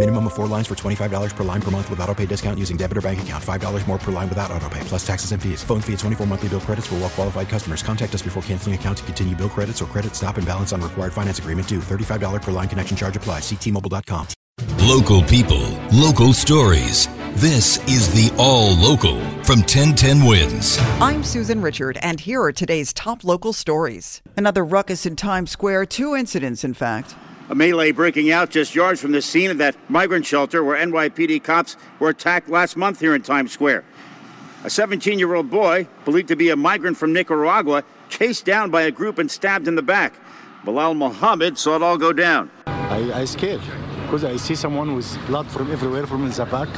Minimum of four lines for $25 per line per month with auto pay discount using debit or bank account. $5 more per line without auto pay, plus taxes and fees. Phone fee at 24 monthly bill credits for well qualified customers. Contact us before canceling account to continue bill credits or credit stop and balance on required finance agreement due. $35 per line connection charge applies. Ctmobile.com. Local people, local stories. This is the All Local from 1010 Wins. I'm Susan Richard, and here are today's top local stories. Another ruckus in Times Square, two incidents, in fact. A melee breaking out just yards from the scene of that migrant shelter where NYPD cops were attacked last month here in Times Square. A 17 year old boy, believed to be a migrant from Nicaragua, chased down by a group and stabbed in the back. Bilal Mohammed saw it all go down. I, I scared because I see someone with blood from everywhere from the back.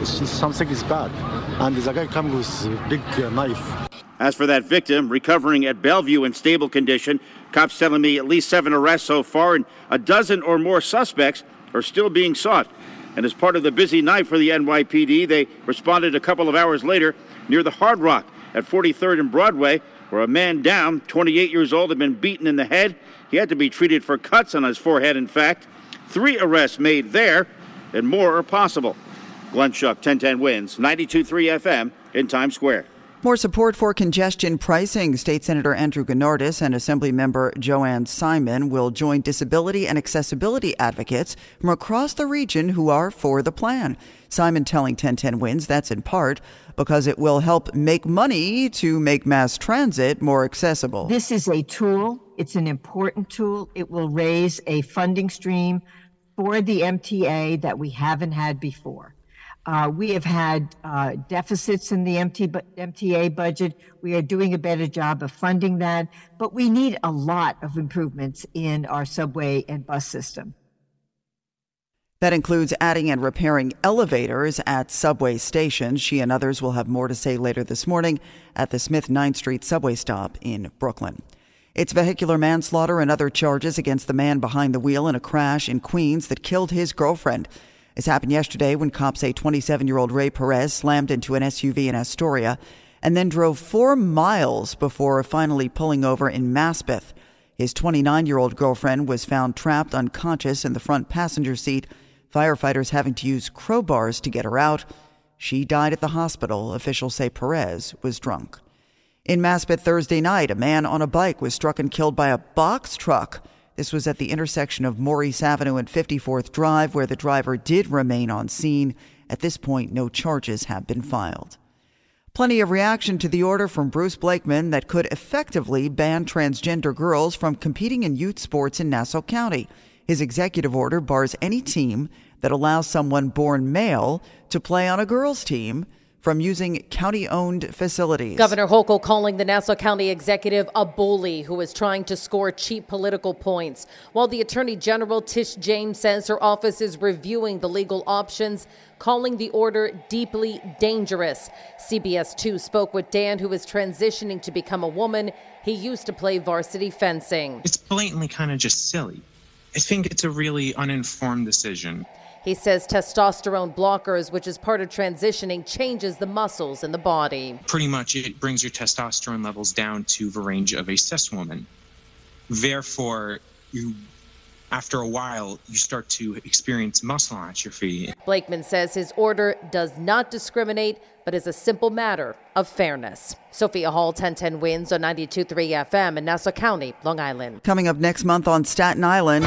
It's just something is bad. And the guy comes with a big uh, knife. As for that victim, recovering at Bellevue in stable condition, cops telling me at least seven arrests so far and a dozen or more suspects are still being sought. And as part of the busy night for the NYPD, they responded a couple of hours later near the Hard Rock at 43rd and Broadway, where a man down, 28 years old, had been beaten in the head. He had to be treated for cuts on his forehead, in fact. Three arrests made there, and more are possible. Glenn Schuck, 1010 wins, 92.3 FM in Times Square. More support for congestion pricing. State Senator Andrew Gounardes and Assemblymember Jo Anne Simon will join disability and accessibility advocates from across the region who are for the plan. Simon telling 1010 Wins that's in part because it will help make money to make mass transit more accessible. This is a tool, it's an important tool. It will raise a funding stream for the MTA that we haven't had before. Uh, we have had uh, deficits in the MT, MTA budget. We are doing a better job of funding that, but we need a lot of improvements in our subway and bus system. That includes adding and repairing elevators at subway stations. She and others will have more to say later this morning at the Smith 9th Street subway stop in Brooklyn. It's vehicular manslaughter and other charges against the man behind the wheel in a crash in Queens that killed his girlfriend. This happened yesterday when cops say 27 year old Ray Perez slammed into an SUV in Astoria and then drove four miles before finally pulling over in Maspeth. His 29 year old girlfriend was found trapped unconscious in the front passenger seat, firefighters having to use crowbars to get her out. She died at the hospital. Officials say Perez was drunk. In Maspeth Thursday night, a man on a bike was struck and killed by a box truck. This was at the intersection of Maurice Avenue and 54th Drive, where the driver did remain on scene. At this point, no charges have been filed. Plenty of reaction to the order from Bruce Blakeman that could effectively ban transgender girls from competing in youth sports in Nassau County. His executive order bars any team that allows someone born male to play on a girls' team from using county owned facilities. Governor Hochul calling the Nassau County executive a bully who is trying to score cheap political points. While the Attorney General Tish James says her office is reviewing the legal options, calling the order deeply dangerous. CBS 2 spoke with Dan, who is transitioning to become a woman. He used to play varsity fencing. It's blatantly kind of just silly. I think it's a really uninformed decision. He says testosterone blockers, which is part of transitioning, changes the muscles in the body. Pretty much, it brings your testosterone levels down to the range of a cis woman. Therefore, you after a while, you start to experience muscle atrophy. Blakeman says his order does not discriminate, but is a simple matter of fairness. Sophia Hall, 1010 wins on 92.3 FM in Nassau County, Long Island. Coming up next month on Staten Island.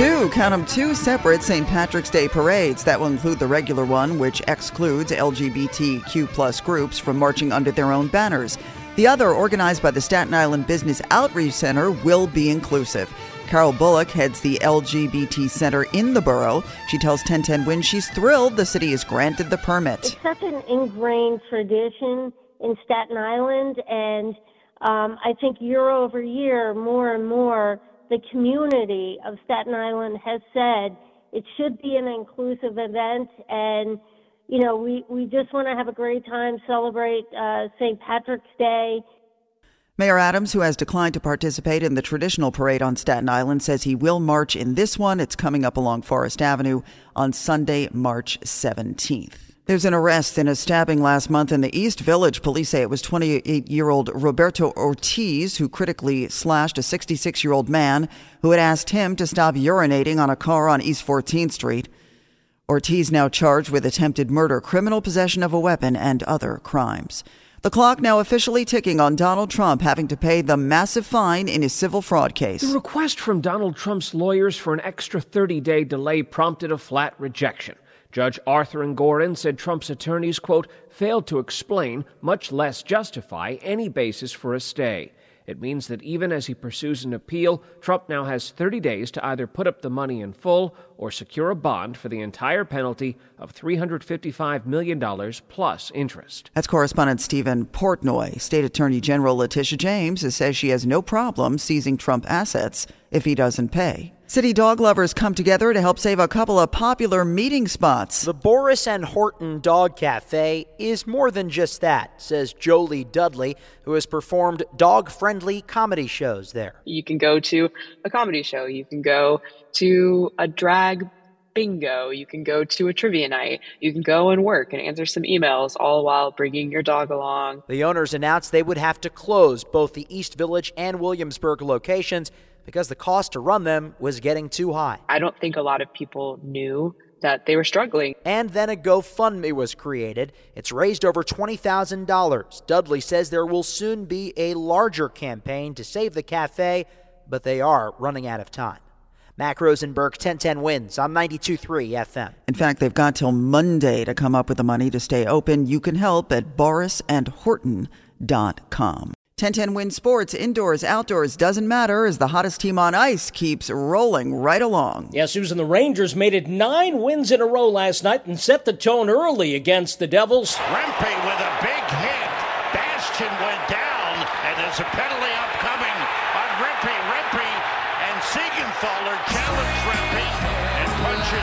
Two, count them, two separate St. Patrick's Day parades. That will include the regular one, which excludes LGBTQ plus groups from marching under their own banners. The other, organized by the Staten Island Business Outreach Center, will be inclusive. Carol Bullock heads the LGBT Center in the borough. She tells 1010 Win she's thrilled the city has granted the permit. It's such an ingrained tradition in Staten Island, and um, I think year over year, more and more, the community of Staten Island has said it should be an inclusive event, and you know we we just want to have a great time, celebrate uh, St. Patrick's Day. Mayor Adams, who has declined to participate in the traditional parade on Staten Island, says he will march in this one. It's coming up along Forest Avenue on Sunday, March 17th. There's an arrest in a stabbing last month in the East Village. Police say it was 28 year old Roberto Ortiz who critically slashed a 66 year old man who had asked him to stop urinating on a car on East 14th Street. Ortiz now charged with attempted murder, criminal possession of a weapon, and other crimes. The clock now officially ticking on Donald Trump having to pay the massive fine in his civil fraud case. The request from Donald Trump's lawyers for an extra 30 day delay prompted a flat rejection. Judge Arthur Engoron said Trump's attorneys, quote, failed to explain, much less justify, any basis for a stay. It means that even as he pursues an appeal, Trump now has 30 days to either put up the money in full or secure a bond for the entire penalty of $355 million plus interest. That's correspondent Stephen Portnoy. State Attorney General Letitia James says she has no problem seizing Trump assets if he doesn't pay. City dog lovers come together to help save a couple of popular meeting spots. The Boris and Horton Dog Cafe is more than just that, says Jolie Dudley, who has performed dog friendly comedy shows there. You can go to a comedy show, you can go to a drag bingo, you can go to a trivia night, you can go and work and answer some emails, all while bringing your dog along. The owners announced they would have to close both the East Village and Williamsburg locations because the cost to run them was getting too high. I don't think a lot of people knew that they were struggling. And then a GoFundMe was created. It's raised over $20,000. Dudley says there will soon be a larger campaign to save the cafe, but they are running out of time. Mac Rosenberg, 1010 wins on 92.3 FM. In fact, they've got till Monday to come up with the money to stay open. You can help at borisandhorton.com. 1010 Win Sports, indoors, outdoors, doesn't matter as the hottest team on ice keeps rolling right along. Yeah, Susan, the Rangers made it nine wins in a row last night and set the tone early against the Devils. Rempe with a big hit. Bastian went down, and there's a penalty upcoming on Rempe. Rempe and Siegenthaler challenge Rempe.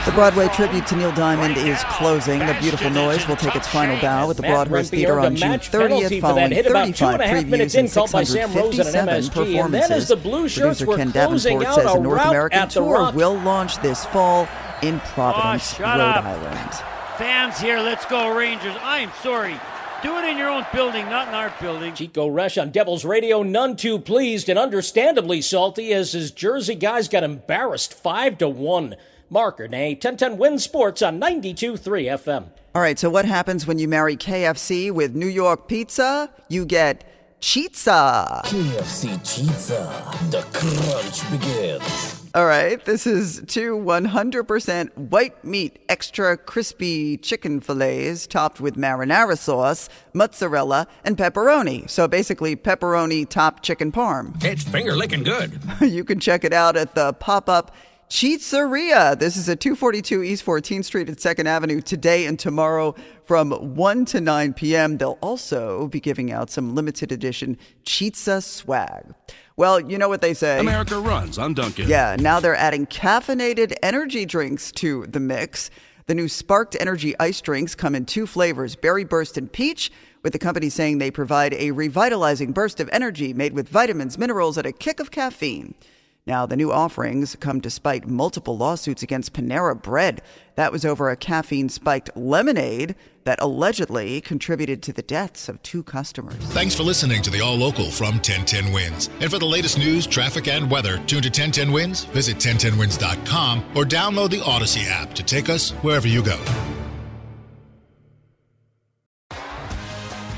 The Broadway tribute to Neil Diamond is closing. The Beautiful Noise will take its final bow at the Broadhurst Theater on June 30th, following 35 previews and 657 performances. Producer Ken Davenport says a North American tour will launch this fall in ah, Providence, oh, Rhode. Island. Fans here, let's go Rangers. I'm sorry. Do it in your own building, not in our building. Chico Resch on Devils Radio, none too pleased and understandably salty as his Jersey guys got embarrassed 5 to 1. Marker, nay, 1010 Win Sports on 92.3 FM. All right, so what happens when you marry KFC with New York pizza? You get Chizza. KFC Chizza. The crunch begins. All right, this is two 100% white meat, extra crispy chicken fillets topped with marinara sauce, mozzarella, and pepperoni. So basically, pepperoni topped chicken parm. It's finger licking good. you can check it out at the pop up Chizzeria. This is at 242 East 14th Street at 2nd Avenue today and tomorrow from 1 to 9 p.m. They'll also be giving out some limited edition Chizza swag. Well, you know what they say. America runs on Dunkin'. Yeah, now they're adding caffeinated energy drinks to the mix. The new sparked energy ice drinks come in two flavors berry burst and peach, with the company saying they provide a revitalizing burst of energy made with vitamins, minerals, and a kick of caffeine. Now, the new offerings come despite multiple lawsuits against Panera Bread. That was over a caffeine spiked lemonade that allegedly contributed to the deaths of two customers. Thanks for listening to the All Local from 1010 Wins. And for the latest news, traffic, and weather, tune to 1010 Wins, visit 1010wins.com, or download the Odyssey app to take us wherever you go.